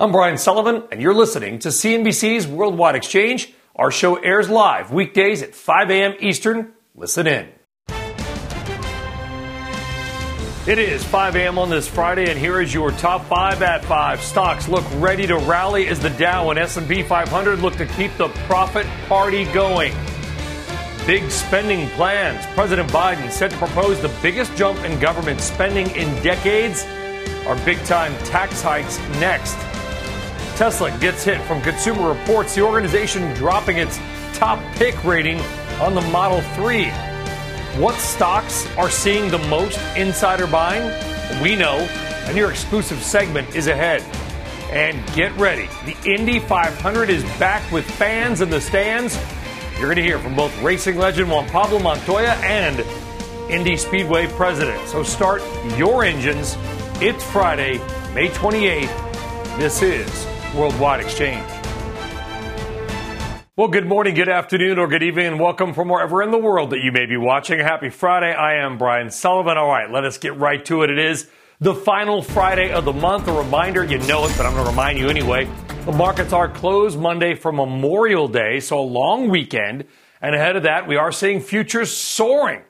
I'm Brian Sullivan, and you're listening to CNBC's Worldwide Exchange. Are show airs live weekdays at 5 a.m. Eastern. Listen in. It is 5 a.m. on this Friday, and here is your top five at five. Stocks look ready to rally as the Dow and S&P 500 look to keep the profit party going. Big spending plans. President Biden set to propose the biggest jump in government spending in decades. Our big time tax hikes next. Tesla gets hit from Consumer Reports, the organization dropping its top pick rating on the Model 3. What stocks are seeing the most insider buying? We know, and your exclusive segment is ahead. And get ready. The Indy 500 is back with fans in the stands. You're going to hear from both racing legend Juan Pablo Montoya and Indy Speedway president. So start your engines. It's Friday, May 28th. This is Worldwide Exchange. Well, good morning, good afternoon, or good evening, and welcome from wherever in the world that you may be watching. Happy Friday. I am Brian Sullivan. All right, let us get right to it. It is the final Friday of the month. A reminder, you know it, but I'm going to remind you anyway. The markets are closed Monday for Memorial Day, so a long weekend. And ahead of that, we are seeing futures soaring.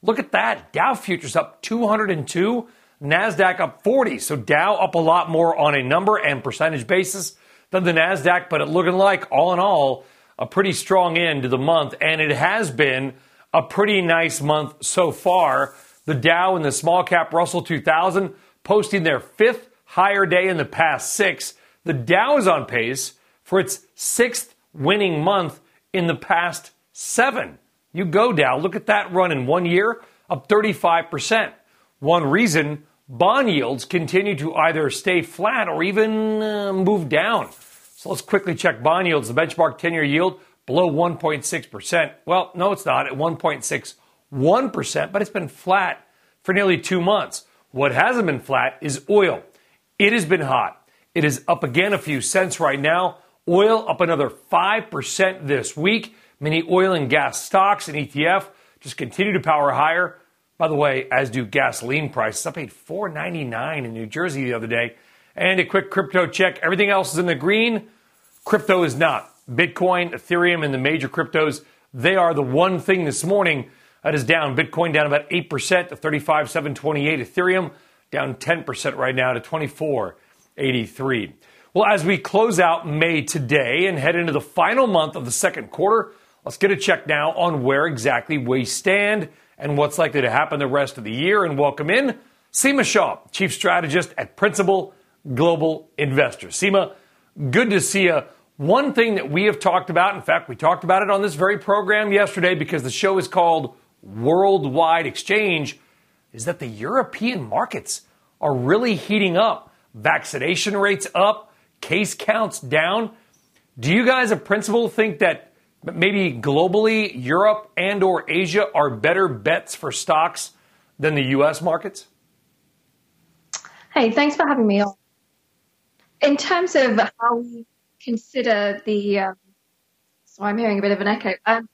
Look at that. Dow futures up 202. NASDAQ up 40. So Dow up a lot more on a number and percentage basis than the NASDAQ, but it looking like, all in all, a pretty strong end to the month. And it has been a pretty nice month so far. The Dow and the small cap Russell 2000 posting their fifth higher day in the past six. The Dow is on pace for its sixth winning month in the past seven. You go, Dow. Look at that run in one year, up 35%. One reason bond yields continue to either stay flat or even uh, move down. So let's quickly check bond yields. The benchmark 10 year yield below 1.6%. Well, no, it's not at 1.61%, but it's been flat for nearly two months. What hasn't been flat is oil. It has been hot. It is up again a few cents right now. Oil up another 5% this week. Many oil and gas stocks and ETF just continue to power higher. By the way, as do gasoline prices. I paid $4.99 in New Jersey the other day. And a quick crypto check. Everything else is in the green. Crypto is not. Bitcoin, Ethereum, and the major cryptos, they are the one thing this morning that is down. Bitcoin down about 8% to 35,728. Ethereum down 10% right now to 2483. Well, as we close out May today and head into the final month of the second quarter, let's get a check now on where exactly we stand and what's likely to happen the rest of the year. And welcome in Seema Shah, Chief Strategist at Principal Global Investors. Seema, good to see you. One thing that we have talked about, in fact, we talked about it on this very program yesterday because the show is called Worldwide Exchange, is that the European markets are really heating up. Vaccination rates up, case counts down. Do you guys at Principal think that maybe globally Europe and or Asia are better bets for stocks than the US markets? Hey, thanks for having me on. In terms of how we consider the, um, so I'm hearing a bit of an echo. Um,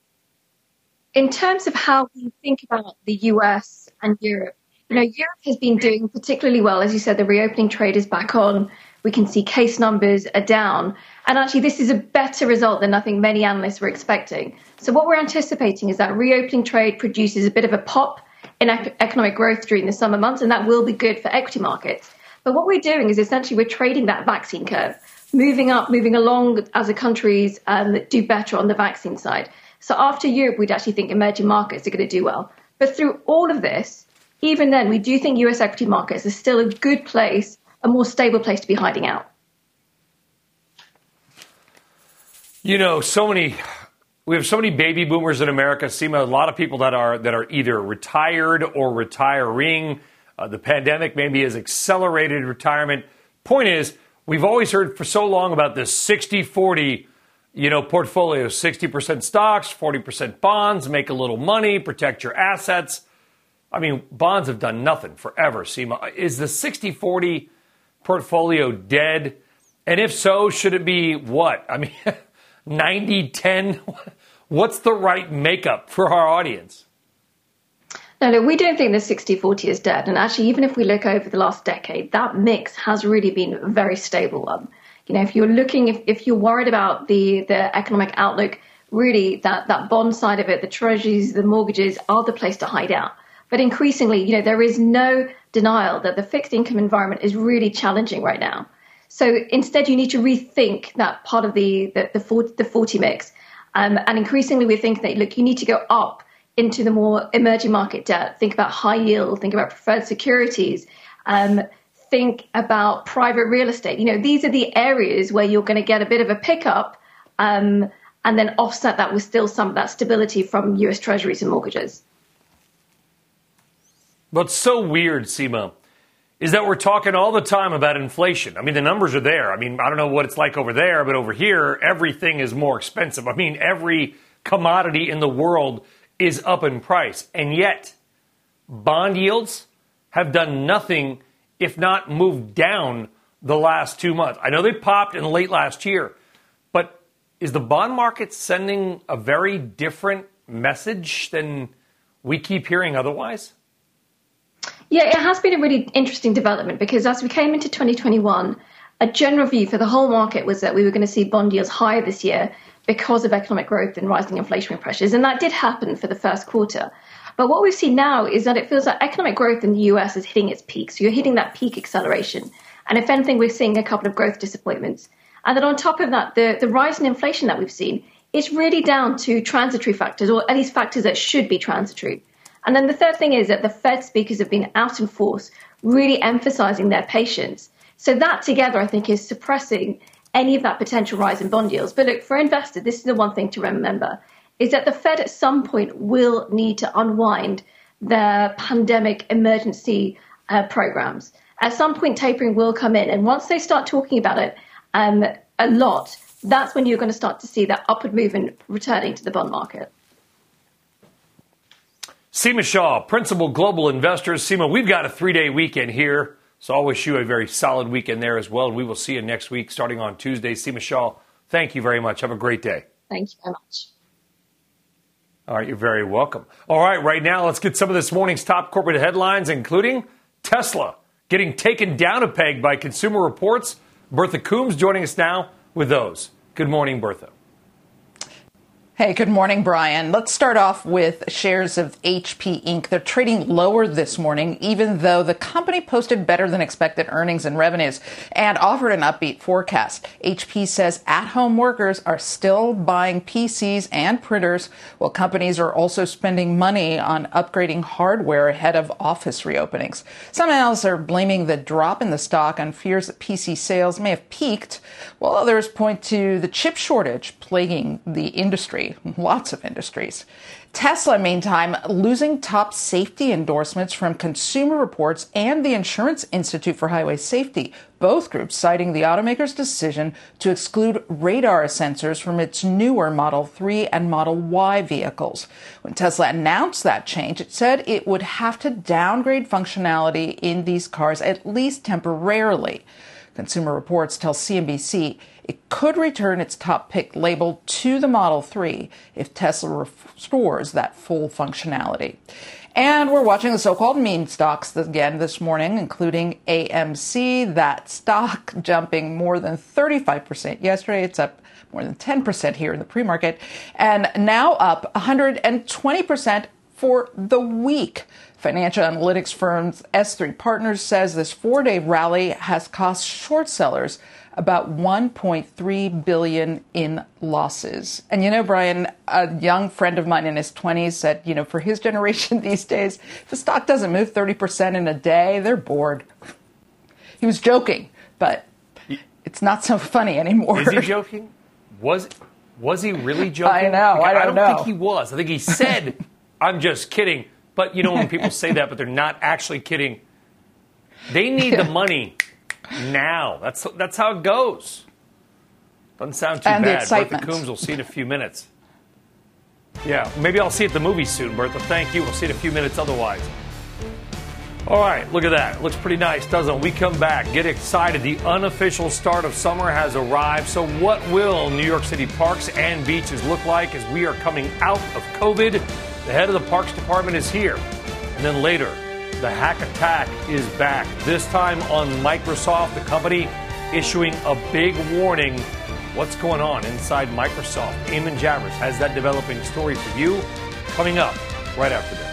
in terms of how we think about the US and Europe, you know, Europe has been doing particularly well. As you said, the reopening trade is back on. We can see case numbers are down. And actually, this is a better result than I think many analysts were expecting. So, what we're anticipating is that reopening trade produces a bit of a pop in economic growth during the summer months, and that will be good for equity markets. But what we're doing is essentially we're trading that vaccine curve, moving up, moving along as the countries um, do better on the vaccine side. So, after Europe, we'd actually think emerging markets are going to do well. But through all of this, even then, we do think US equity markets are still a good place a more stable place to be hiding out. You know, so many we have so many baby boomers in America. Seema, a lot of people that are that are either retired or retiring. Uh, the pandemic maybe has accelerated retirement. Point is, we've always heard for so long about this 60 40 you know, portfolio 60% stocks, 40% bonds, make a little money, protect your assets. I mean, bonds have done nothing forever, Seema. Is the 60 40 portfolio dead? And if so, should it be what? I mean, 90 10? What's the right makeup for our audience? No, no, we don't think the 60 40 is dead. And actually, even if we look over the last decade, that mix has really been a very stable one. You know, if you're looking, if, if you're worried about the, the economic outlook, really that, that bond side of it, the treasuries, the mortgages are the place to hide out. But increasingly, you know, there is no denial that the fixed income environment is really challenging right now. So instead, you need to rethink that part of the the, the, 40, the 40 mix. Um, and increasingly, we think that look, you need to go up into the more emerging market debt. Think about high yield. Think about preferred securities. Um, think about private real estate. You know, these are the areas where you're going to get a bit of a pickup um, and then offset that with still some of that stability from US treasuries and mortgages. What's so weird, Seema, is that we're talking all the time about inflation. I mean, the numbers are there. I mean, I don't know what it's like over there, but over here, everything is more expensive. I mean, every commodity in the world is up in price. And yet, bond yields have done nothing if not moved down the last two months. I know they popped in late last year, but is the bond market sending a very different message than we keep hearing otherwise? Yeah, it has been a really interesting development because as we came into 2021, a general view for the whole market was that we were going to see bond yields higher this year because of economic growth and rising inflationary pressures. And that did happen for the first quarter. But what we've seen now is that it feels like economic growth in the US is hitting its peak. So you're hitting that peak acceleration. And if anything, we're seeing a couple of growth disappointments. And then on top of that, the, the rise in inflation that we've seen is really down to transitory factors, or at least factors that should be transitory. And then the third thing is that the Fed speakers have been out in force, really emphasizing their patience. So that together, I think, is suppressing any of that potential rise in bond yields. But look, for investors, this is the one thing to remember is that the Fed at some point will need to unwind their pandemic emergency uh, programs. At some point, tapering will come in. And once they start talking about it um, a lot, that's when you're going to start to see that upward movement returning to the bond market. Seema Shah, Principal Global Investors. Seema, we've got a three day weekend here, so I'll wish you a very solid weekend there as well. And we will see you next week starting on Tuesday. Seema Shah, thank you very much. Have a great day. Thank you very much. All right, you're very welcome. All right, right now, let's get some of this morning's top corporate headlines, including Tesla getting taken down a peg by Consumer Reports. Bertha Coombs joining us now with those. Good morning, Bertha. Hey, good morning, Brian. Let's start off with shares of HP Inc. They're trading lower this morning, even though the company posted better than expected earnings and revenues and offered an upbeat forecast. HP says at home workers are still buying PCs and printers, while companies are also spending money on upgrading hardware ahead of office reopenings. Some analysts are blaming the drop in the stock on fears that PC sales may have peaked, while others point to the chip shortage plaguing the industry lots of industries. Tesla, meantime, losing top safety endorsements from Consumer Reports and the Insurance Institute for Highway Safety, both groups citing the automaker's decision to exclude radar sensors from its newer Model 3 and Model Y vehicles. When Tesla announced that change, it said it would have to downgrade functionality in these cars at least temporarily. Consumer Reports tell CNBC it could return its top pick label to the Model 3 if Tesla restores that full functionality. And we're watching the so-called meme stocks again this morning, including AMC, that stock jumping more than 35% yesterday. It's up more than 10% here in the pre-market and now up 120% for the week. Financial analytics firm S3 Partners says this four day rally has cost short sellers about 1.3 billion in losses. And you know, Brian, a young friend of mine in his 20s said, you know, for his generation these days, if the stock doesn't move 30% in a day, they're bored. He was joking, but it's not so funny anymore. Is he joking? Was was he really joking? I know. I don't, I don't know. think he was. I think he said, "I'm just kidding." But you know, when people say that, but they're not actually kidding, they need the money now. That's that's how it goes. Doesn't sound too and bad. The excitement. Bertha Coombs will see in a few minutes. Yeah, maybe I'll see it at the movie soon, Bertha. Thank you. We'll see it in a few minutes otherwise. All right, look at that. Looks pretty nice, doesn't it? We come back, get excited. The unofficial start of summer has arrived. So, what will New York City parks and beaches look like as we are coming out of COVID? The head of the Parks Department is here. And then later, the hack attack is back. This time on Microsoft, the company issuing a big warning. What's going on inside Microsoft? Eamon Javers has that developing story for you coming up right after this.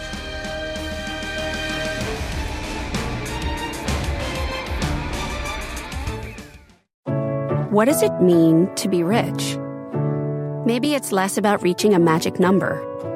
What does it mean to be rich? Maybe it's less about reaching a magic number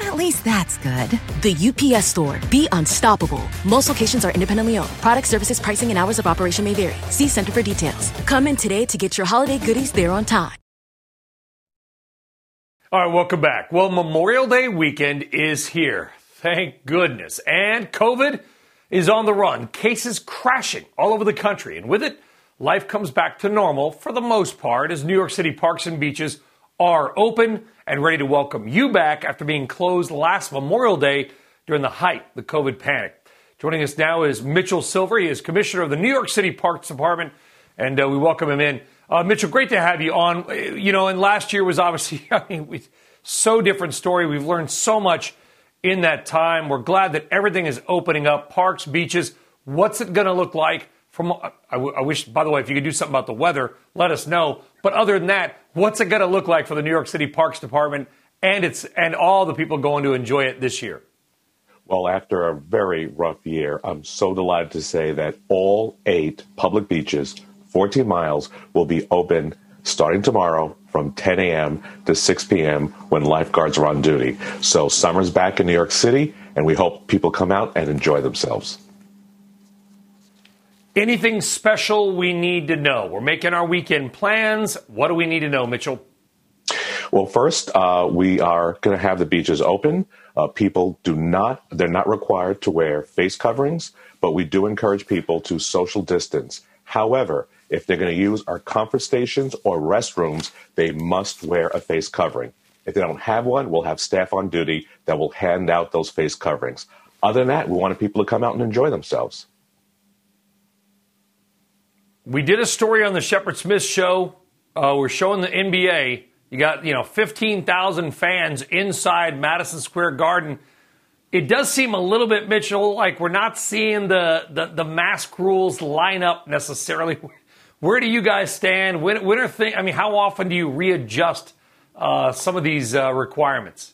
At least that's good. The UPS store. Be unstoppable. Most locations are independently owned. Product services, pricing, and hours of operation may vary. See Center for details. Come in today to get your holiday goodies there on time. All right, welcome back. Well, Memorial Day weekend is here. Thank goodness. And COVID is on the run. Cases crashing all over the country. And with it, life comes back to normal for the most part as New York City parks and beaches are open and ready to welcome you back after being closed last Memorial Day during the height of the COVID panic. Joining us now is Mitchell Silver. He is Commissioner of the New York City Parks Department, and uh, we welcome him in. Uh, Mitchell, great to have you on. You know, and last year was obviously, I mean, we, so different story. We've learned so much in that time. We're glad that everything is opening up parks, beaches. What's it going to look like? From I, I wish, by the way, if you could do something about the weather, let us know. But other than that, what's it going to look like for the New York City Parks Department and its and all the people going to enjoy it this year? Well, after a very rough year, I'm so delighted to say that all eight public beaches, 14 miles, will be open starting tomorrow from 10 a.m. to 6 p.m. when lifeguards are on duty. So summer's back in New York City, and we hope people come out and enjoy themselves. Anything special we need to know? We're making our weekend plans. What do we need to know, Mitchell? Well, first, uh, we are going to have the beaches open. Uh, people do not, they're not required to wear face coverings, but we do encourage people to social distance. However, if they're going to use our comfort stations or restrooms, they must wear a face covering. If they don't have one, we'll have staff on duty that will hand out those face coverings. Other than that, we wanted people to come out and enjoy themselves. We did a story on the Shepard Smith show. Uh, we're showing the NBA. You got, you know, 15,000 fans inside Madison Square Garden. It does seem a little bit, Mitchell, like we're not seeing the, the, the mask rules line up necessarily. Where do you guys stand? When, when are things, I mean, how often do you readjust uh, some of these uh, requirements?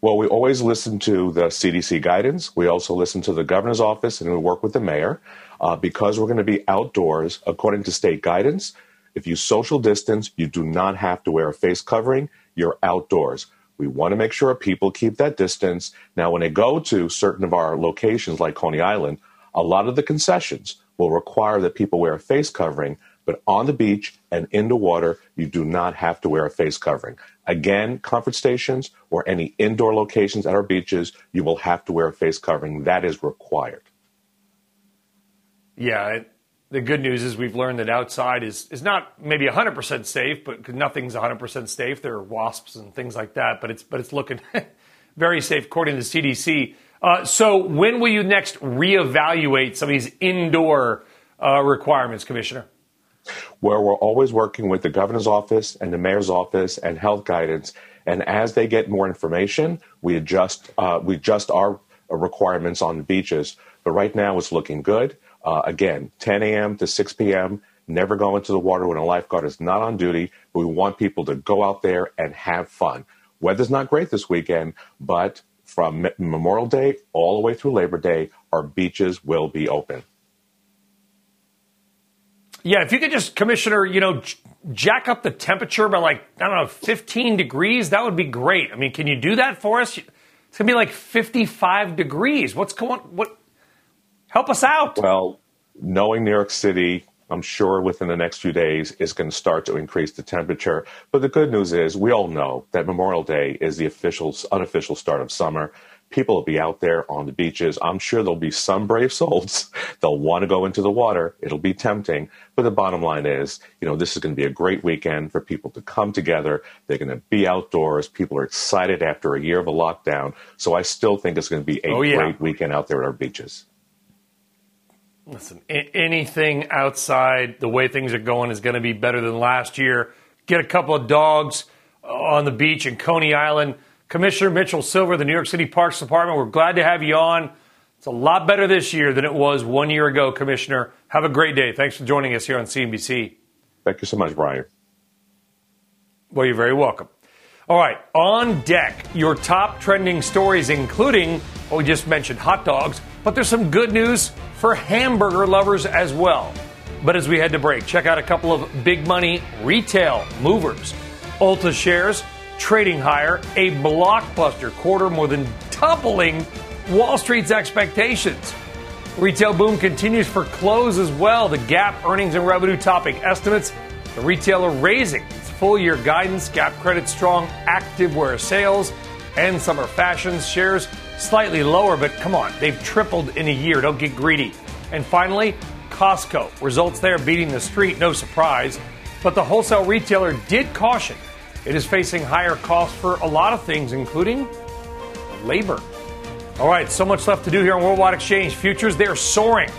Well, we always listen to the CDC guidance. We also listen to the governor's office and we work with the mayor. Uh, because we're going to be outdoors, according to state guidance, if you social distance, you do not have to wear a face covering. You're outdoors. We want to make sure people keep that distance. Now, when they go to certain of our locations like Coney Island, a lot of the concessions will require that people wear a face covering, but on the beach and in the water, you do not have to wear a face covering. Again, comfort stations or any indoor locations at our beaches, you will have to wear a face covering. That is required. Yeah, it, the good news is we've learned that outside is, is not maybe 100% safe, but nothing's 100% safe. There are wasps and things like that, but it's, but it's looking very safe according to the CDC. Uh, so when will you next reevaluate some of these indoor uh, requirements, Commissioner? Where we're always working with the governor's office and the mayor's office and health guidance, and as they get more information, we adjust uh, we adjust our requirements on the beaches. But right now, it's looking good. Uh, again, 10 a.m. to 6 p.m. Never go into the water when a lifeguard is not on duty. We want people to go out there and have fun. Weather's not great this weekend, but from Memorial Day all the way through Labor Day, our beaches will be open. Yeah, if you could just, Commissioner, you know, jack up the temperature by like, I don't know, 15 degrees, that would be great. I mean, can you do that for us? It's going to be like 55 degrees. What's going what help us out? Well, knowing New York City, I'm sure within the next few days is going to start to increase the temperature. But the good news is we all know that Memorial Day is the official unofficial start of summer. People will be out there on the beaches. I'm sure there'll be some brave souls. They'll want to go into the water. It'll be tempting. But the bottom line is, you know, this is going to be a great weekend for people to come together. They're going to be outdoors. People are excited after a year of a lockdown. So I still think it's going to be a oh, yeah. great weekend out there at our beaches. Listen, anything outside the way things are going is going to be better than last year. Get a couple of dogs uh, on the beach in Coney Island Commissioner Mitchell Silver, the New York City Parks Department, we're glad to have you on. It's a lot better this year than it was one year ago, Commissioner. Have a great day. Thanks for joining us here on CNBC. Thank you so much, Brian. Well, you're very welcome. All right, on deck, your top trending stories, including what we just mentioned hot dogs, but there's some good news for hamburger lovers as well. But as we head to break, check out a couple of big money retail movers. Ulta shares trading higher, a blockbuster quarter more than doubling Wall Street's expectations. Retail boom continues for clothes as well. The Gap earnings and revenue topping estimates. The retailer raising its full year guidance. Gap credit strong activewear sales and summer fashions shares slightly lower, but come on, they've tripled in a year. Don't get greedy. And finally, Costco. Results there beating the street, no surprise. But the wholesale retailer did caution it is facing higher costs for a lot of things, including labor. All right, so much left to do here on Worldwide Exchange. Futures, they're soaring.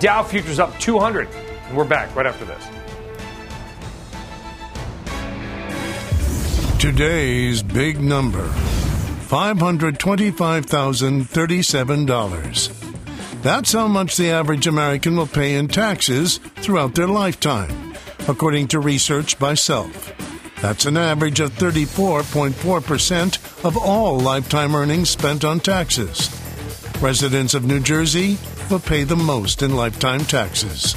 Dow futures up 200. And we're back right after this. Today's big number $525,037. That's how much the average American will pay in taxes throughout their lifetime, according to research by Self. That's an average of 34.4% of all lifetime earnings spent on taxes. Residents of New Jersey will pay the most in lifetime taxes.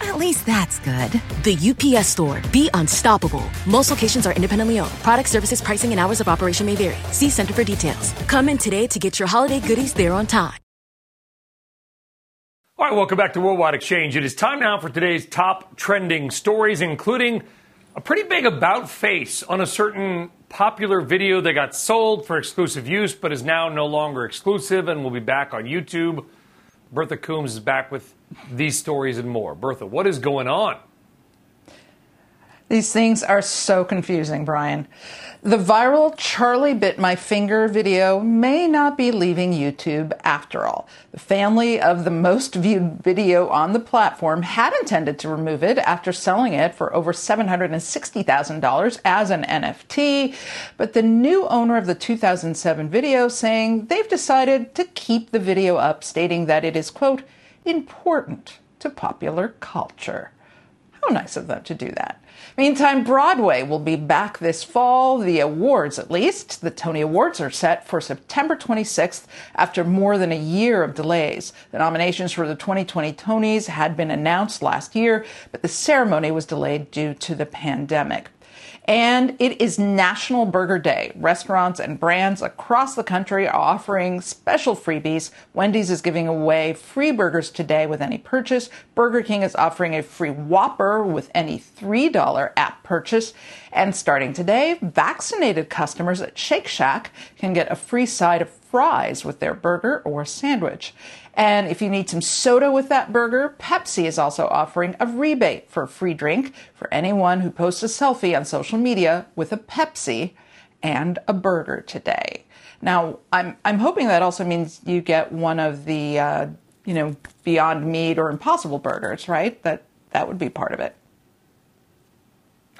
At least that's good. The UPS store. Be unstoppable. Most locations are independently owned. Product services, pricing, and hours of operation may vary. See Center for details. Come in today to get your holiday goodies there on time. All right, welcome back to Worldwide Exchange. It is time now for today's top trending stories, including a pretty big about face on a certain popular video that got sold for exclusive use but is now no longer exclusive and will be back on YouTube. Bertha Coombs is back with these stories and more. Bertha, what is going on? These things are so confusing, Brian. The viral Charlie Bit My Finger video may not be leaving YouTube after all. The family of the most viewed video on the platform had intended to remove it after selling it for over $760,000 as an NFT, but the new owner of the 2007 video saying they've decided to keep the video up, stating that it is, quote, important to popular culture. How nice of them to do that. Meantime, Broadway will be back this fall, the awards at least. The Tony Awards are set for September 26th after more than a year of delays. The nominations for the 2020 Tonys had been announced last year, but the ceremony was delayed due to the pandemic. And it is National Burger Day. Restaurants and brands across the country are offering special freebies. Wendy's is giving away free burgers today with any purchase. Burger King is offering a free Whopper with any $3 app purchase. And starting today, vaccinated customers at Shake Shack can get a free side of fries with their burger or sandwich. And if you need some soda with that burger, Pepsi is also offering a rebate for a free drink for anyone who posts a selfie on social media with a Pepsi and a burger today. Now, I'm I'm hoping that also means you get one of the uh, you know Beyond Meat or Impossible burgers, right? That that would be part of it.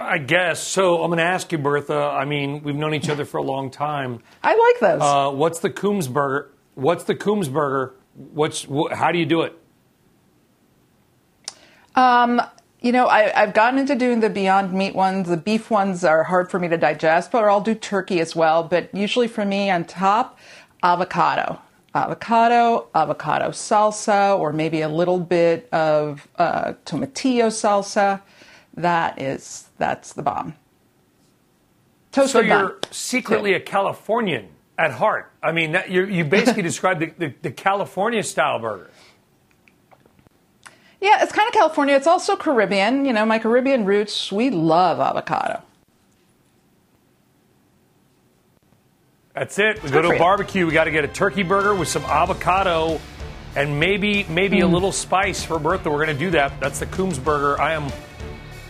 I guess so. I'm going to ask you, Bertha. I mean, we've known each other for a long time. I like those. Uh, what's the Coombs burger? What's the Coombs burger? What's wh- how do you do it? Um, you know, I, have gotten into doing the Beyond Meat ones. The beef ones are hard for me to digest, but I'll do turkey as well. But usually for me, on top, avocado. Avocado, avocado salsa, or maybe a little bit of uh, tomatillo salsa. That is, that's the bomb. Toasted so you're bun. secretly a Californian at heart. I mean, that, you basically described the, the, the California style burger. Yeah, it's kind of California. It's also Caribbean. You know, my Caribbean roots, we love avocado. That's it. We go to a barbecue. We got to get a turkey burger with some avocado and maybe maybe mm. a little spice for Bertha. We're going to do that. That's the Coombs burger. I am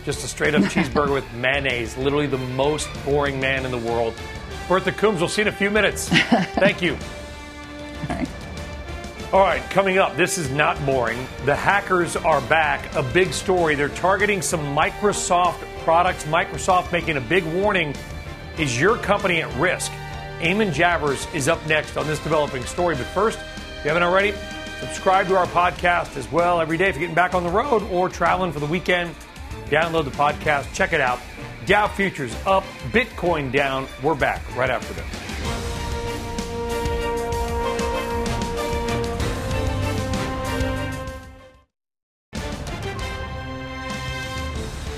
just a straight up cheeseburger with mayonnaise. Literally the most boring man in the world. Bertha Coombs, we'll see you in a few minutes. Thank you. All right. All right, coming up, this is not boring. The hackers are back. A big story. They're targeting some Microsoft products. Microsoft making a big warning. Is your company at risk? Eamon Javers is up next on this developing story. But first, if you haven't already, subscribe to our podcast as well every day if you're getting back on the road or traveling for the weekend. Download the podcast, check it out. Dow futures up, Bitcoin down. We're back right after this.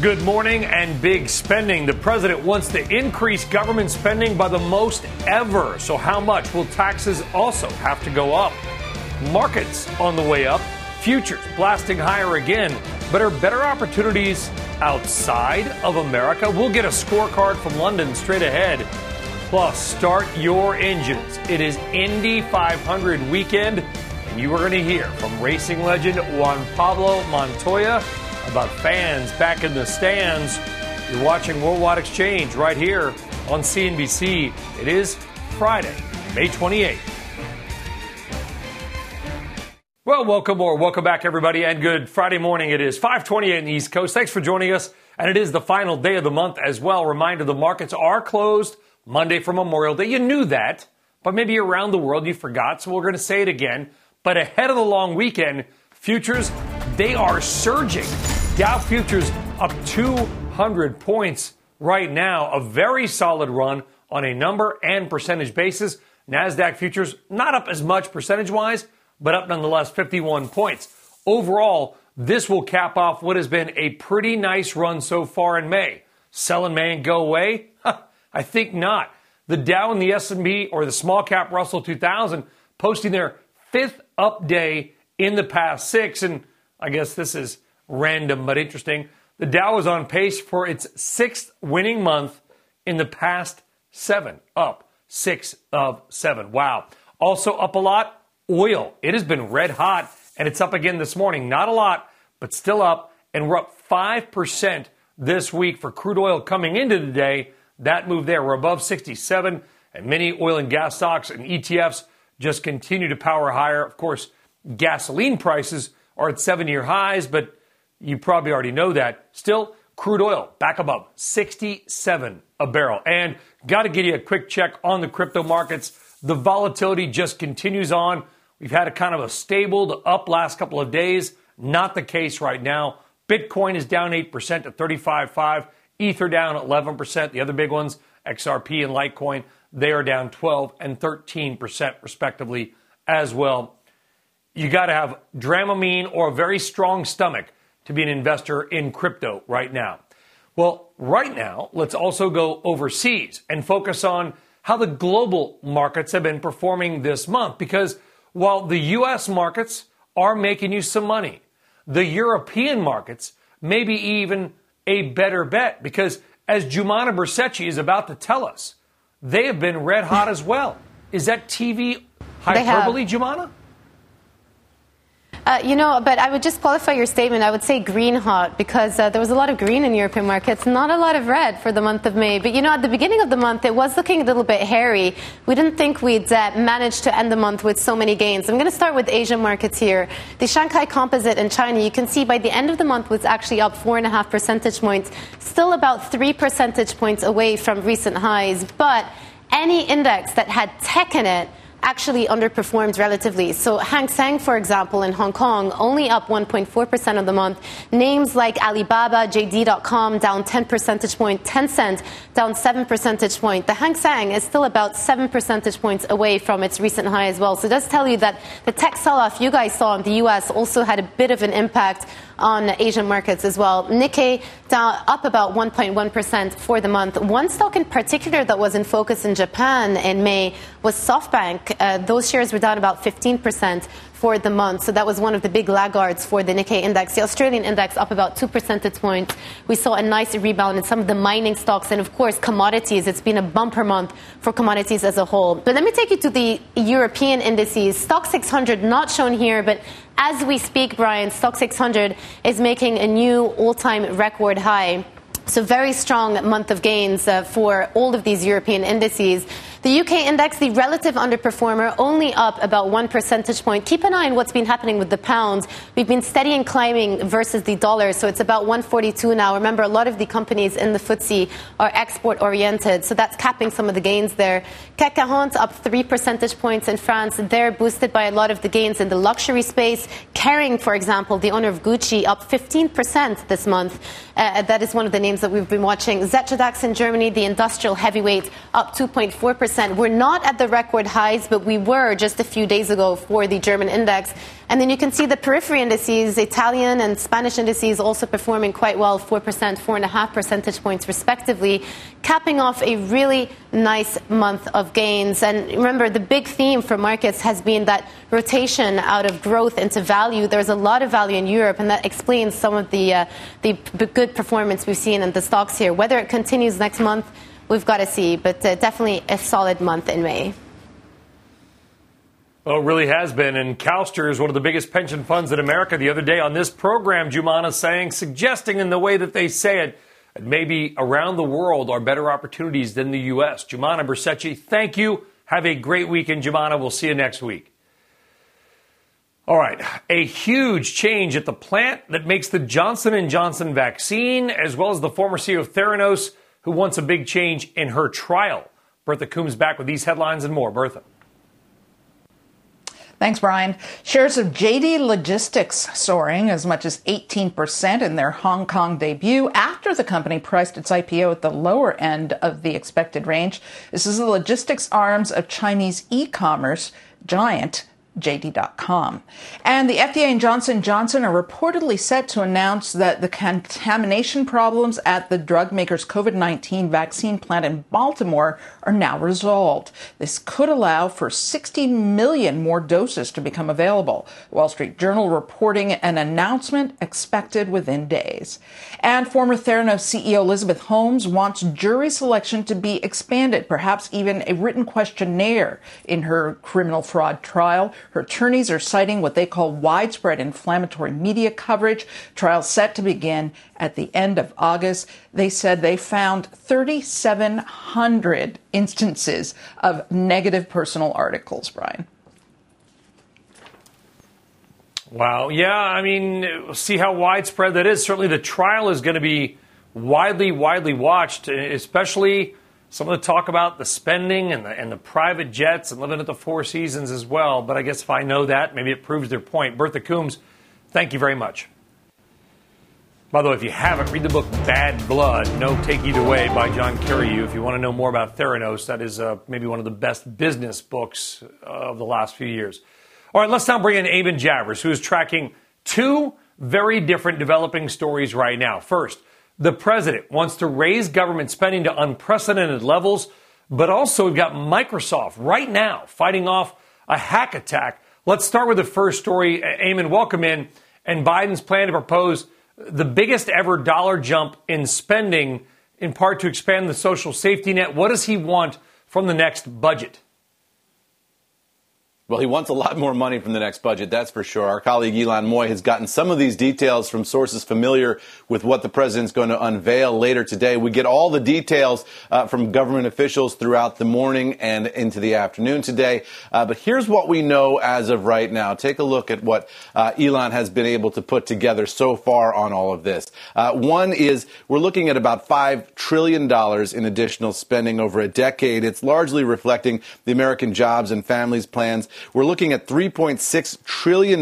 Good morning and big spending. The president wants to increase government spending by the most ever. So, how much will taxes also have to go up? Markets on the way up, futures blasting higher again. But are better opportunities outside of America? We'll get a scorecard from London straight ahead. Plus, start your engines. It is Indy 500 weekend, and you are going to hear from racing legend Juan Pablo Montoya about fans back in the stands. You're watching Worldwide Exchange right here on CNBC. It is Friday, May 28th. Well, welcome or welcome back, everybody, and good Friday morning. It is 528 in the East Coast. Thanks for joining us. And it is the final day of the month as well. Reminder the markets are closed Monday for Memorial Day. You knew that, but maybe around the world you forgot, so we're going to say it again. But ahead of the long weekend, futures, they are surging. Dow futures up 200 points right now. A very solid run on a number and percentage basis. NASDAQ futures not up as much percentage wise, but up nonetheless 51 points. Overall, this will cap off what has been a pretty nice run so far in May. Sell in May and go away? I think not. The Dow and the S&P or the small cap Russell 2000 posting their fifth up day in the past six. And I guess this is random but interesting. The Dow is on pace for its sixth winning month in the past seven, up six of seven. Wow. Also up a lot, oil. It has been red hot and it's up again this morning. Not a lot, but still up. And we're up 5% this week for crude oil coming into the day. That move there, we're above 67, and many oil and gas stocks and ETFs just continue to power higher. Of course, gasoline prices are at seven year highs, but you probably already know that. Still, crude oil back above 67 a barrel. And got to give you a quick check on the crypto markets. The volatility just continues on. We've had a kind of a stable to up last couple of days. Not the case right now. Bitcoin is down 8% to 35.5. Ether down 11%. The other big ones, XRP and Litecoin, they are down 12 and 13% respectively as well. You got to have Dramamine or a very strong stomach to be an investor in crypto right now? Well, right now, let's also go overseas and focus on how the global markets have been performing this month. Because while the US markets are making you some money, the European markets may be even a better bet. Because as Jumana Bercetche is about to tell us, they have been red hot as well. Is that TV hyperbole, Jumana? Uh, you know, but I would just qualify your statement. I would say green hot because uh, there was a lot of green in European markets, not a lot of red for the month of May. But you know, at the beginning of the month, it was looking a little bit hairy. We didn't think we'd uh, manage to end the month with so many gains. I'm going to start with Asian markets here. The Shanghai Composite in China, you can see by the end of the month was actually up four and a half percentage points, still about three percentage points away from recent highs. But any index that had tech in it actually underperformed relatively. So Hang Seng, for example, in Hong Kong, only up 1.4% of the month. Names like Alibaba, JD.com down 10 percentage point, Tencent down 7 percentage point. The Hang Seng is still about 7 percentage points away from its recent high as well. So it does tell you that the tech sell-off you guys saw in the US also had a bit of an impact on Asian markets as well. Nikkei down, up about 1.1% for the month. One stock in particular that was in focus in Japan in May was SoftBank. Uh, those shares were down about 15% for the month. So that was one of the big laggards for the Nikkei index. The Australian index up about two percentage points. We saw a nice rebound in some of the mining stocks and, of course, commodities. It's been a bumper month for commodities as a whole. But let me take you to the European indices. Stoxx 600 not shown here, but as we speak, Brian, Stoxx 600 is making a new all-time record high. So very strong month of gains uh, for all of these European indices. The UK index, the relative underperformer, only up about one percentage point. Keep an eye on what's been happening with the pound. We've been steady and climbing versus the dollar, so it's about 142 now. Remember, a lot of the companies in the FTSE are export oriented, so that's capping some of the gains there. CAC 40 up three percentage points in France. They're boosted by a lot of the gains in the luxury space. Kering, for example, the owner of Gucci, up 15% this month. Uh, that is one of the names that we've been watching. Xetra DAX in Germany, the industrial heavyweight, up 2.4%. We're not at the record highs, but we were just a few days ago for the German index. And then you can see the periphery indices, Italian and Spanish indices also performing quite well, 4%, 4.5 percentage points respectively, capping off a really nice month of gains. And remember, the big theme for markets has been that rotation out of growth into value. There's a lot of value in Europe, and that explains some of the, uh, the good performance we've seen in the stocks here. Whether it continues next month, we've got to see, but uh, definitely a solid month in May. Well, it really has been. And CalSTRS is one of the biggest pension funds in America. The other day on this program, Jumana saying, suggesting in the way that they say it, that maybe around the world are better opportunities than the U.S. Jumana Bercetche, thank you. Have a great weekend, Jumana. We'll see you next week. All right, a huge change at the plant that makes the Johnson & Johnson vaccine, as well as the former CEO of Theranos, who wants a big change in her trial. Bertha Coombs back with these headlines and more. Bertha. Thanks, Brian. Shares of JD Logistics soaring as much as 18% in their Hong Kong debut after the company priced its IPO at the lower end of the expected range. This is the logistics arms of Chinese e-commerce giant JD.com. And the FDA and Johnson Johnson are reportedly set to announce that the contamination problems at the drug maker's COVID-19 vaccine plant in Baltimore are now resolved. This could allow for 60 million more doses to become available. Wall Street Journal reporting an announcement expected within days. And former Theranos CEO Elizabeth Holmes wants jury selection to be expanded, perhaps even a written questionnaire in her criminal fraud trial. Her attorneys are citing what they call widespread inflammatory media coverage. Trial set to begin at the end of August. They said they found 3,700 instances of negative personal articles, Brian. Wow. Yeah, I mean, see how widespread that is. Certainly the trial is going to be widely, widely watched, especially some of the talk about the spending and the, and the private jets and living at the Four Seasons as well. But I guess if I know that, maybe it proves their point. Bertha Coombs, thank you very much. By the way, if you haven't, read the book Bad Blood, No Take Either Way by John Carreyrou. If you want to know more about Theranos, that is uh, maybe one of the best business books of the last few years. All right, let's now bring in Eamon Javers, who is tracking two very different developing stories right now. First, the president wants to raise government spending to unprecedented levels, but also we've got Microsoft right now fighting off a hack attack. Let's start with the first story. Eamon, welcome in. And Biden's plan to propose the biggest ever dollar jump in spending, in part to expand the social safety net. What does he want from the next budget? Well, he wants a lot more money from the next budget, that's for sure. Our colleague Ylan Mui has gotten some of these details from sources familiar with what the president's going to unveil later today. We get all the details uh, from government officials throughout the morning and into the afternoon today. Uh, but here's what we know as of right now. Take a look at what uh, Ylan has been able to put together so far on all of this. Uh, one is we're looking at about $5 trillion in additional spending over a decade. It's largely reflecting the American jobs and families plans we're looking at $3.6 trillion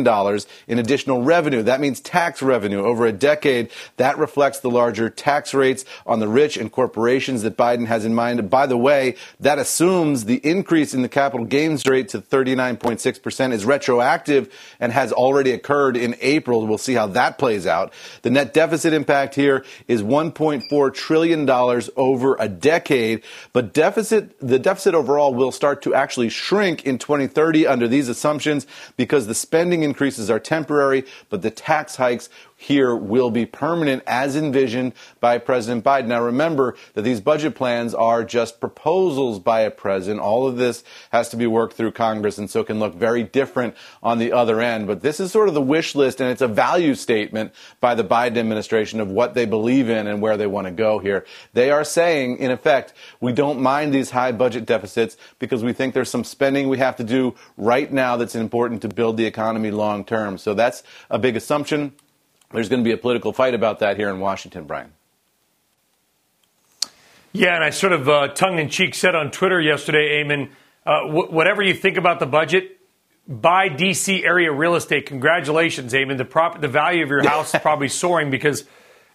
in additional revenue. That means tax revenue over a decade. That reflects the larger tax rates on the rich and corporations that Biden has in mind. By the way, that assumes the increase in the capital gains rate to 39.6% is retroactive and has already occurred in April. We'll see how that plays out. The net deficit impact here is $1.4 trillion over a decade, but deficit, the deficit overall will start to actually shrink in 2030 under these assumptions because the spending increases are temporary, but the tax hikes here will be permanent as envisioned by President Biden. Now remember that these budget plans are just proposals by a president. All of this has to be worked through Congress and so it can look very different on the other end. But this is sort of the wish list and it's a value statement by the Biden administration of what they believe in and where they want to go here. They are saying, in effect, we don't mind these high budget deficits because we think there's some spending we have to do right now that's important to build the economy long term. So that's a big assumption. There's going to be a political fight about that here in Washington, Brian. Yeah, and I sort of uh, tongue in cheek said on Twitter yesterday, Eamon, uh, wh- whatever you think about the budget, buy DC area real estate. Congratulations, Eamon. The, prop- the value of your house is probably soaring because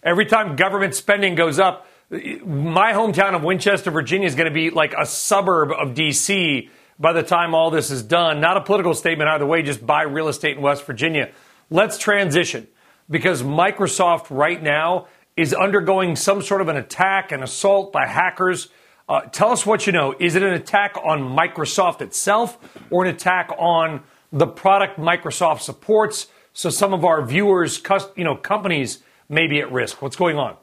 every time government spending goes up, my hometown of Winchester, Virginia is going to be like a suburb of DC by the time all this is done. Not a political statement either way, just buy real estate in West Virginia. Let's transition because Microsoft right now is undergoing some sort of an attack, an assault by hackers. Uh, tell us what you know. Is it an attack on Microsoft itself or an attack on the product Microsoft supports? So some of our viewers, you know, companies may be at risk. What's going on?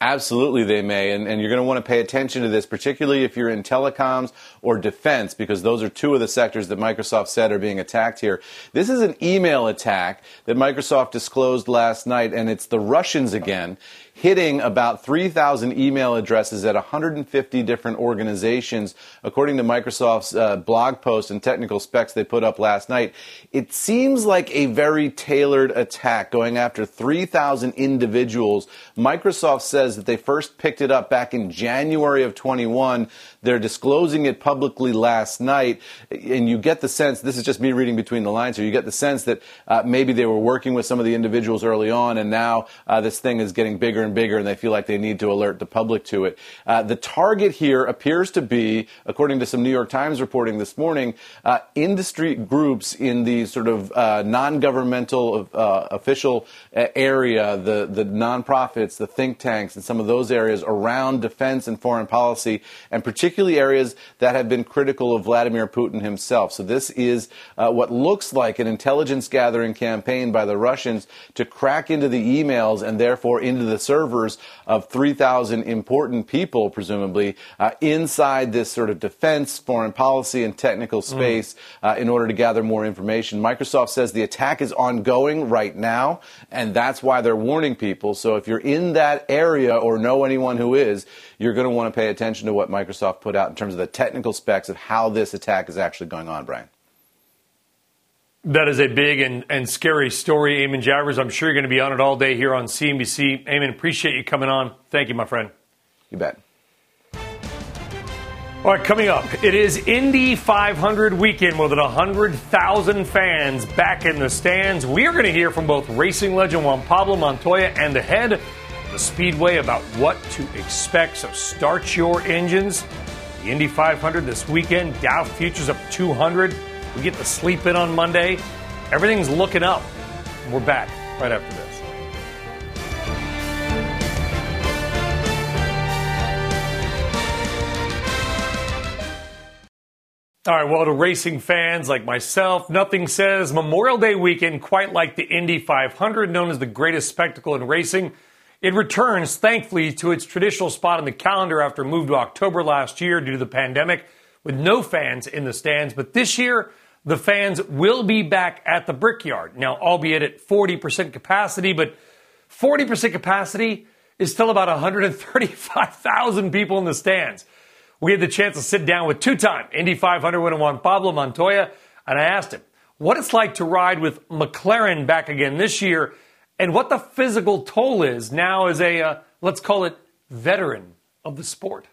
Absolutely, they may. And, and you're going to want to pay attention to this, particularly if you're in telecoms or defense, because those are two of the sectors that Microsoft said are being attacked here. This is an email attack that Microsoft disclosed last night, and it's the Russians again hitting about 3,000 email addresses at 150 different organizations, according to Microsoft's uh, blog post and technical specs they put up last night. It seems like a very tailored attack going after 3,000 individuals. Microsoft says that they first picked it up back in January of 21. They're disclosing it publicly last night, and you get the sense this is just me reading between the lines here. You get the sense that uh, maybe they were working with some of the individuals early on, and now uh, this thing is getting bigger and bigger, and they feel like they need to alert the public to it. Uh, the target here appears to be, according to some New York Times reporting this morning, uh, industry groups in the sort of uh, non-governmental uh, official area, the the nonprofits, the think tanks, and some of those areas around defense and foreign policy, and particularly areas that have been critical of Vladimir Putin himself. So this is uh, what looks like an intelligence gathering campaign by the Russians to crack into the emails and therefore into the servers of 3,000 important people, presumably, uh, inside this sort of defense, foreign policy, and technical mm. space mm. uh, in order to gather more information. Microsoft says the attack is ongoing right now, and that's why they're warning people. So if you're in that area or know anyone who is, you're going to want to pay attention to what Microsoft put out in terms of the technical specs of how this attack is actually going on, Brian. That is a big and, and scary story, Eamon Javers. I'm sure you're going to be on it all day here on CNBC. Eamon, appreciate you coming on. Thank you, my friend. You bet. All right, coming up, it is Indy 500 weekend. Than 100,000 fans back in the stands. We are going to hear from both racing legend Juan Pablo Montoya and the head of the Speedway about what to expect. So start your engines. The Indy 500 this weekend, Dow futures up 200. We get to sleep in on Monday. Everything's looking up. We're back right after this. All right, well, to racing fans like myself, nothing says Memorial Day weekend quite like the Indy 500, known as the greatest spectacle in racing. It returns, thankfully, to its traditional spot on the calendar after a move to October last year due to the pandemic. with no fans in the stands. But this year, the fans will be back at the Brickyard. Now, albeit at 40% capacity, but 40% capacity is still about 135,000 people in the stands. We had the chance to sit down with two time Indy 500 winner Juan Pablo Montoya, and I asked him what it's like to ride with McLaren back again this year and what the physical toll is now as a, uh, let's call it, veteran of the sport.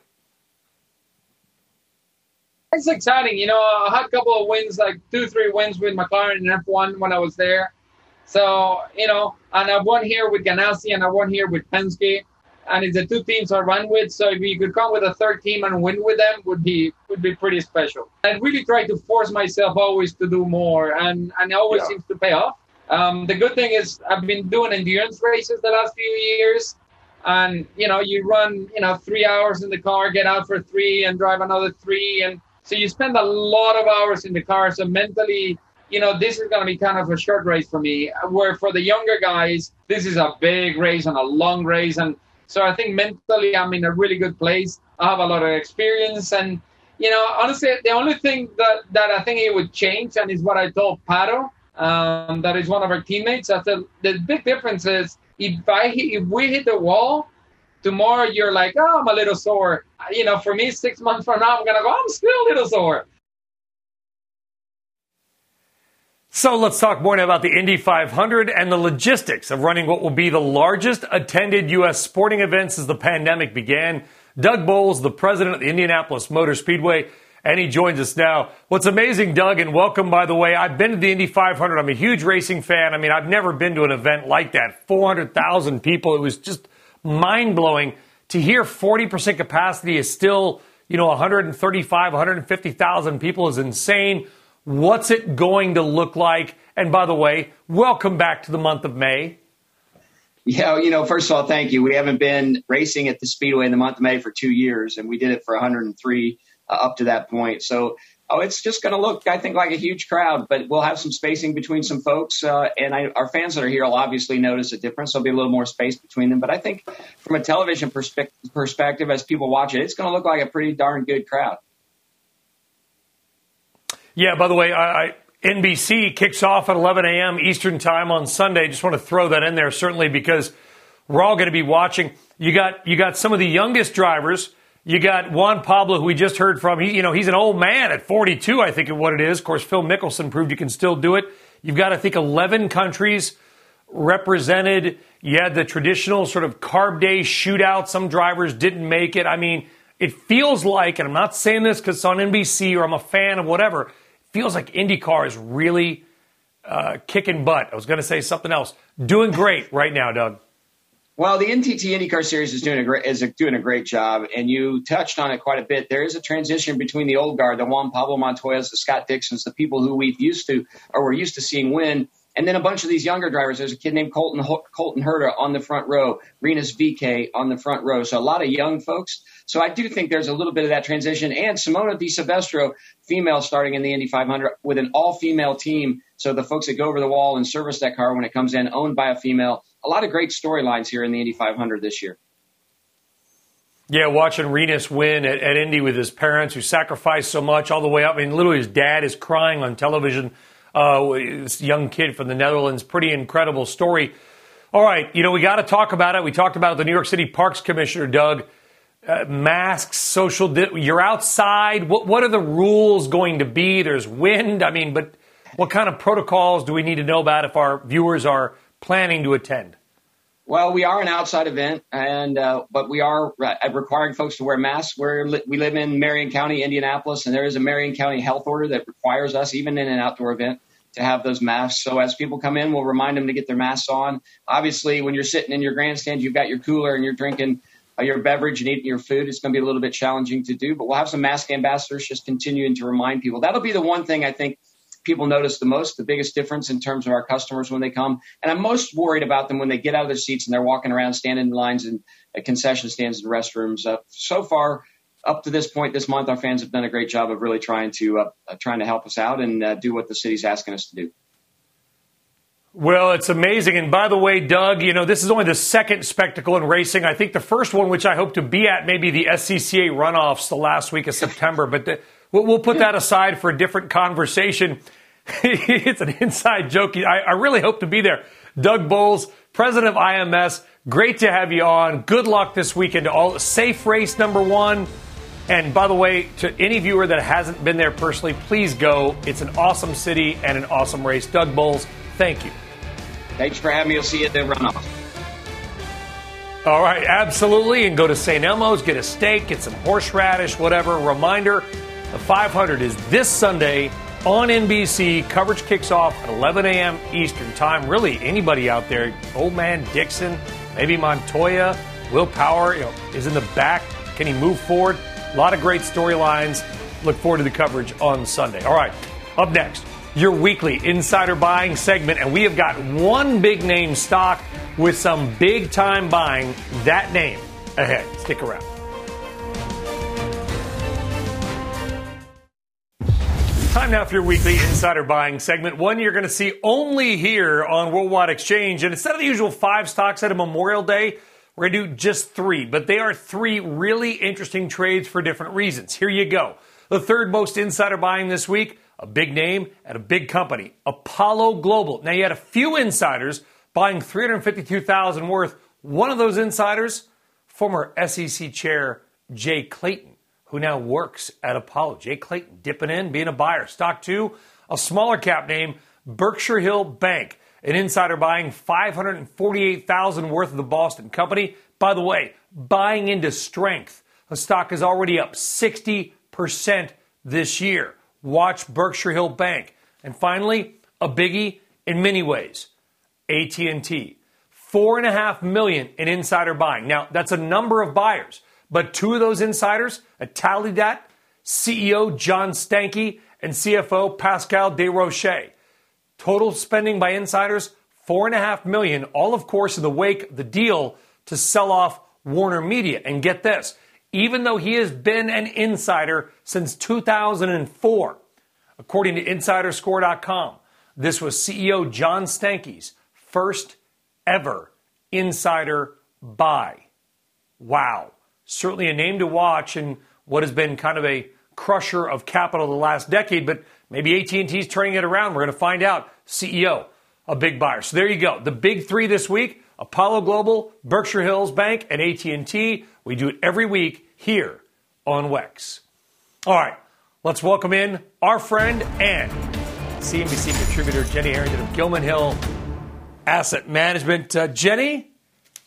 It's exciting. You know, I had a couple of wins, like two, three wins with McLaren in F1 when I was there. So, you know, and I won here with Ganassi and I won here with Penske. And it's the two teams I run with. So if you could come with a third team and win with them would be would be pretty special. I really try to force myself always to do more and, and it always yeah. seems to pay off. Um, the good thing is I've been doing endurance races the last few years. And, you know, you run, you know, three hours in the car, get out for three and drive another three. And so you spend a lot of hours in the car. So mentally, you know, this is going to be kind of a short race for me. Where for the younger guys, this is a big race and a long race. And so I think mentally, I'm in a really good place. I have a lot of experience. And, you know, honestly, the only thing that, that I think it would change, and is what I told Pato, um, that is one of our teammates. I said, the big difference is if, I, if we hit the wall, tomorrow you're like, oh, I'm a little sore. Uh, you know, for me, six months from now, I'm going to go, I'm still a little sore. So let's talk more about the Indy 500 and the logistics of running what will be the largest attended U.S. sporting events as the pandemic began. Doug Boles, the president of the Indianapolis Motor Speedway, and he joins us now. What's amazing, Doug, and welcome, by the way, I've been to the Indy 500. I'm a huge racing fan. I mean, I've never been to an event like that. 400,000 people. It was just mind blowing to hear 40% capacity is still, you know, 135, 150,000 people is insane. What's it going to look like? And by the way, welcome back to the month of May. Yeah, you know, first of all, thank you. We haven't been racing at the Speedway in the month of May for two years, and we did it for 103 uh, up to that point. So Oh, it's just going to look, I think, like a huge crowd, but we'll have some spacing between some folks. Uh, and I, our fans that are here will obviously notice a difference. There'll be a little more space between them. But I think from a television perspe- perspective, as people watch it, it's going to look like a pretty darn good crowd. Yeah, by the way, I, I, NBC kicks off at 11 a.m. Eastern Time on Sunday. Just want to throw that in there, certainly, because we're all going to be watching. You got, you got some of the youngest drivers you got Juan Pablo, who we just heard from. He, you know, he's an old man at 42, I think, of what it is. Of course, Phil Mickelson proved you can still do it. You've got, I think, 11 countries represented. You had the traditional sort of carb day shootout. Some drivers didn't make it. I mean, it feels like, and I'm not saying this because it's on NBC or I'm a fan of whatever, it feels like IndyCar is really uh, kicking butt. I was going to say something else. Doing great right now, Doug. Well, the NTT IndyCar Series is doing a great is a, doing a great job, and you touched on it quite a bit. There is a transition between the old guard, the Juan Pablo Montoyas, the Scott Dixons, the people who we've used to or we're used to seeing win, and then a bunch of these younger drivers. There's a kid named Colton Colton Herta on the front row, Rinus VeeKay on the front row. So a lot of young folks. So I do think there's a little bit of that transition. And Simona De Silvestro, female, starting in the Indy 500 with an all-female team. So the folks that go over the wall and service that car when it comes in, owned by a female a lot of great storylines here in the Indy 500 this year. Yeah, watching Rinus win at, at, Indy with his parents who sacrificed so much all the way up. I mean, literally, his dad is crying on television. Uh, this young kid from the Netherlands, pretty incredible story. All right, you know, we got to talk about it. We talked about the New York City Parks Commissioner, Doug. Uh, masks, social, di- you're outside. What, what are the rules going to be? There's wind. I mean, but what kind of protocols do we need to know about if our viewers are planning to attend? Well, we are an outside event, and uh, but we are uh, requiring folks to wear masks. We're, we live in Marion County, Indianapolis, and there is a Marion County health order that requires us, even in an outdoor event, to have those masks. So as people come in, we'll remind them to get their masks on. Obviously, when you're sitting in your grandstand, you've got your cooler and you're drinking uh, your beverage and eating your food. It's going to be a little bit challenging to do, but we'll have some mask ambassadors just continuing to remind people. That'll be the one thing I think people notice the most, the biggest difference in terms of our customers when they come. And I'm most worried about them when they get out of their seats and they're walking around, standing in lines and concession stands and restrooms. Uh, so far, up to this point this month, our fans have done a great job of really trying to uh, uh, trying to help us out and uh, do what the city's asking us to do. Well, it's amazing. And by the way, Doug, you know, this is only the second spectacle in racing. I think the first one, which I hope to be at, maybe the SCCA runoffs the last week of September. But the, we'll, put that aside for a different conversation. it's an inside joke. I, I really hope to be there. Doug Boles, president of IMS, great to have you on. Good luck this weekend to all. Safe race number one. And by the way, to any viewer that hasn't been there personally, please go. It's an awesome city and an awesome race. Doug Boles, thank you. Thanks for having me. I'll see you at the runoff. All right, absolutely. And go to St. Elmo's, get a steak, get some horseradish, whatever. Reminder the 500 is this Sunday on NBC. Coverage kicks off at 11 a.m. Eastern Time. Really, anybody out there, old man Dixon, maybe Montoya, Will Power, you know, is in the back. Can he move forward? A lot of great storylines. Look forward to the coverage on Sunday. All right, up next, your weekly insider buying segment. And we have got one big name stock with some big time buying. That name ahead. Stick around. Time now for your weekly insider buying segment. One you're going to see only here on Worldwide Exchange. And instead of the usual five stocks at a Memorial Day, we're going to do just three, but they are three really interesting trades for different reasons. Here you go. The third most insider buying this week, a big name at a big company, Apollo Global. Now you had a few insiders buying 352,000 worth. One of those insiders, former SEC chair Jay Clayton, who now works at Apollo. Jay Clayton dipping in, being a buyer. Stock two, a smaller cap name, Berkshire Hills Bank an insider buying 548,000 worth of the Boston company. By the way, buying into strength. The stock is already up 60% this year. Watch Berkshire Hills Bank. And finally, a biggie in many ways. AT&T. Four and a half million in insider buying. Now, that's a number of buyers, but two of those insiders, that, CEO John Stankey, and CFO Pascal Desrochers. Total spending by insiders, four and a half million, all of course in the wake of the deal to sell off Warner Media. And get this, even though he has been an insider since 2004, according to insiderscore.com, this was CEO John Stankey's first ever insider buy. Wow. Certainly a name to watch in what has been kind of a crusher of capital the last decade, but Maybe AT&T is turning it around. We're going to find out. CEO, a big buyer. So there you go. The big three this week: Apollo Global, Berkshire Hills Bank, and AT&T. We do it every week here on Wex. All right, let's welcome in our friend and CNBC contributor Jenny Harrington of Gilman Hill Asset Management. Uh, Jenny,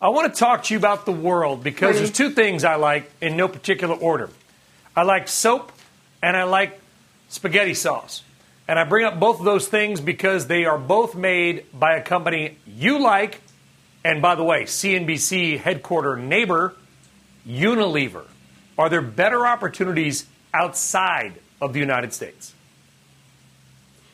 I want to talk to you about the world because there's two things I like in no particular order. I like soap and I like spaghetti sauce. And I bring up both of those things because they are both made by a company you like. And by the way, CNBC headquarter neighbor, Unilever. Are there better opportunities outside of the United States?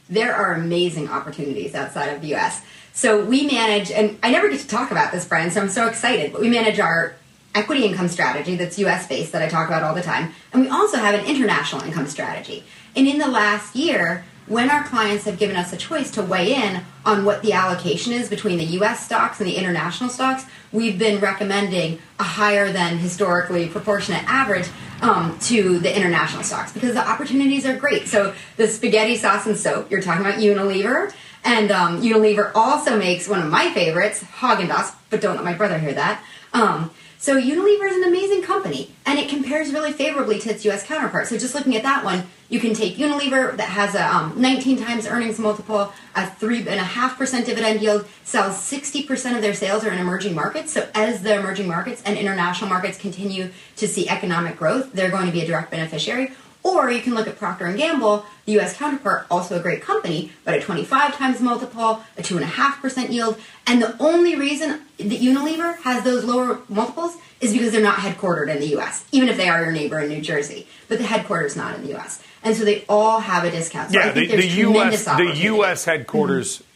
There are amazing opportunities outside of the U.S. So we manage, and I never get to talk about this, Brian, so I'm so excited, but we manage our equity income strategy that's US based that I talk about all the time. And we also have an international income strategy. And in the last year, when our clients have given us a choice to weigh in on what the allocation is between the US stocks and the international stocks, we've been recommending a higher than historically proportionate average um, to the international stocks because the opportunities are great. So the spaghetti sauce and soap, you're talking about Unilever. And um, Unilever also makes one of my favorites, Haagen-Dazs, but don't let my brother hear that. Um, so Unilever is an amazing company, and it compares really favorably to its U.S. counterpart. So just looking at that one, you can take Unilever that has a um, 19 times earnings multiple, a three and a half percent dividend yield, sells 60 percent of their sales are in emerging markets. So as the emerging markets and international markets continue to see economic growth, they're going to be a direct beneficiary. Or you can look at Procter and Gamble, the U.S. counterpart, also a great company, but a 25 times multiple, a two and a half percent yield. And the only reason that Unilever has those lower multiples is because they're not headquartered in the U.S. Even if they are your neighbor in New Jersey, but the headquarters not in the U.S. And so they all have a discount. So yeah, the, the U.S. the U.S. headquarters. Mm-hmm.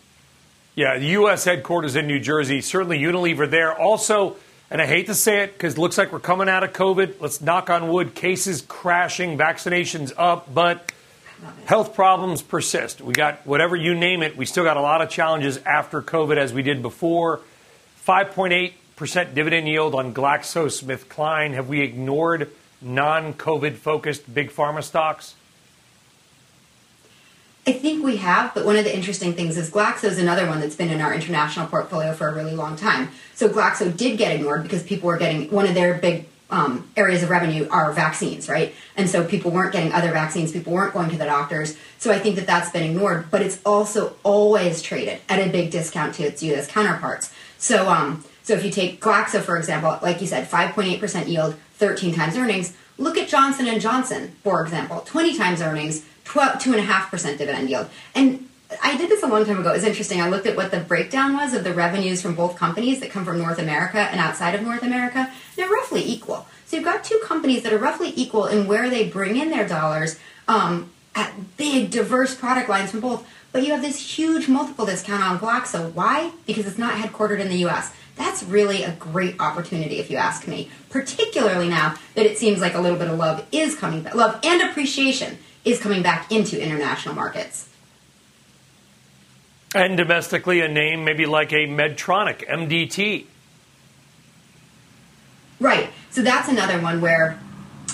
Yeah, the U.S. headquarters in New Jersey. Certainly, Unilever there. Also and I hate to say it because it looks like we're coming out of COVID. Let's knock on wood. Cases crashing, vaccinations up, but health problems persist. We got whatever you name it. We still got a lot of challenges after COVID as we did before. 5.8% dividend yield on GlaxoSmithKline. Have we ignored non COVID focused big pharma stocks? I think we have, but one of the interesting things is Glaxo is another one that's been in our international portfolio for a really long time. So Glaxo did get ignored because people were getting one of their big um, areas of revenue are vaccines, right? And so people weren't getting other vaccines, people weren't going to the doctors. So I think that that's been ignored, but it's also always traded at a big discount to its U.S. counterparts. So, um, so if you take Glaxo for example, like you said, 5.8% yield, 13 times earnings. Look at Johnson and Johnson, for example, 20 times earnings, 2.5% dividend yield. And I did this a long time ago. It's interesting. I looked at what the breakdown was of the revenues from both companies that come from North America and outside of North America. They're roughly equal. So you've got two companies that are roughly equal in where they bring in their dollars um, at big, diverse product lines from both. But you have this huge multiple discount on Glaxo. Why? Because it's not headquartered in the U.S. That's really a great opportunity, if you ask me. Particularly now that it seems like a little bit of love is coming back, love and appreciation is coming back into international markets. And domestically, a name maybe like a Medtronic, MDT. Right. So that's another one where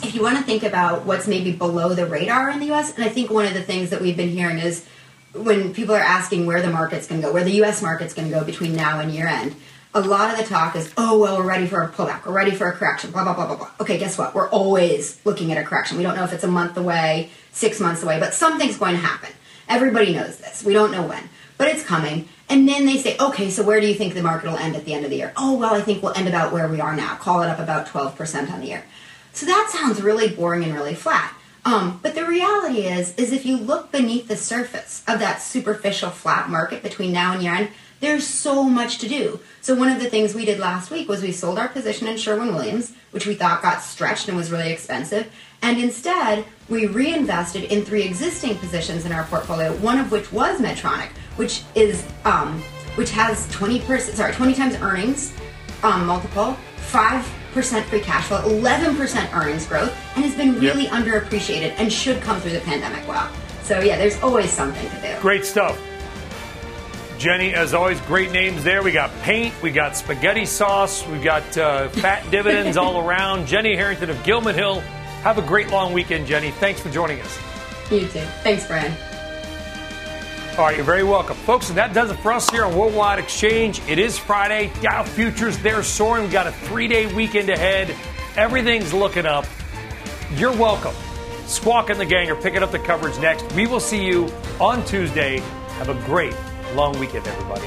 if you want to think about what's maybe below the radar in the US, and I think one of the things that we've been hearing is when people are asking where the market's going to go, where the US market's going to go between now and year end, a lot of the talk is, oh, well, we're ready for a pullback, we're ready for a correction, blah, blah, blah, blah, blah. Okay, guess what? We're always looking at a correction. We don't know if it's a month away, six months away, but something's going to happen. Everybody knows this. We don't know when, but it's coming. And then they say, okay, so where do you think the market will end at the end of the year? Oh, well, I think we'll end about where we are now. Call it up about 12% on the year. So that sounds really boring and really flat. Um, but the reality is, is if you look beneath the surface of that superficial flat market between now and year end, there's so much to do. So one of the things we did last week was we sold our position in Sherwin Williams, which we thought got stretched and was really expensive, and instead we reinvested in three existing positions in our portfolio. One of which was Medtronic, which is um, which has 20 percent sorry 20 times earnings um, multiple, five percent free cash flow, 11 percent earnings growth, and has been really yep. underappreciated and should come through the pandemic well. So yeah, there's always something to do. Great stuff. Jenny, as always, great names there. We got paint, we got spaghetti sauce, we got uh, fat dividends all around. Jenny Harrington of Gilman Hill. Have a great long weekend, Jenny. Thanks for joining us. You too. Thanks, Brian. All right, you're very welcome. Folks, and that does it for us here on Worldwide Exchange. It is Friday. Dow futures, they're soaring. We've got a three day weekend ahead. Everything's looking up. You're welcome. Squawk and the gang are picking up the coverage next. We will see you on Tuesday. Have a great long weekend, everybody.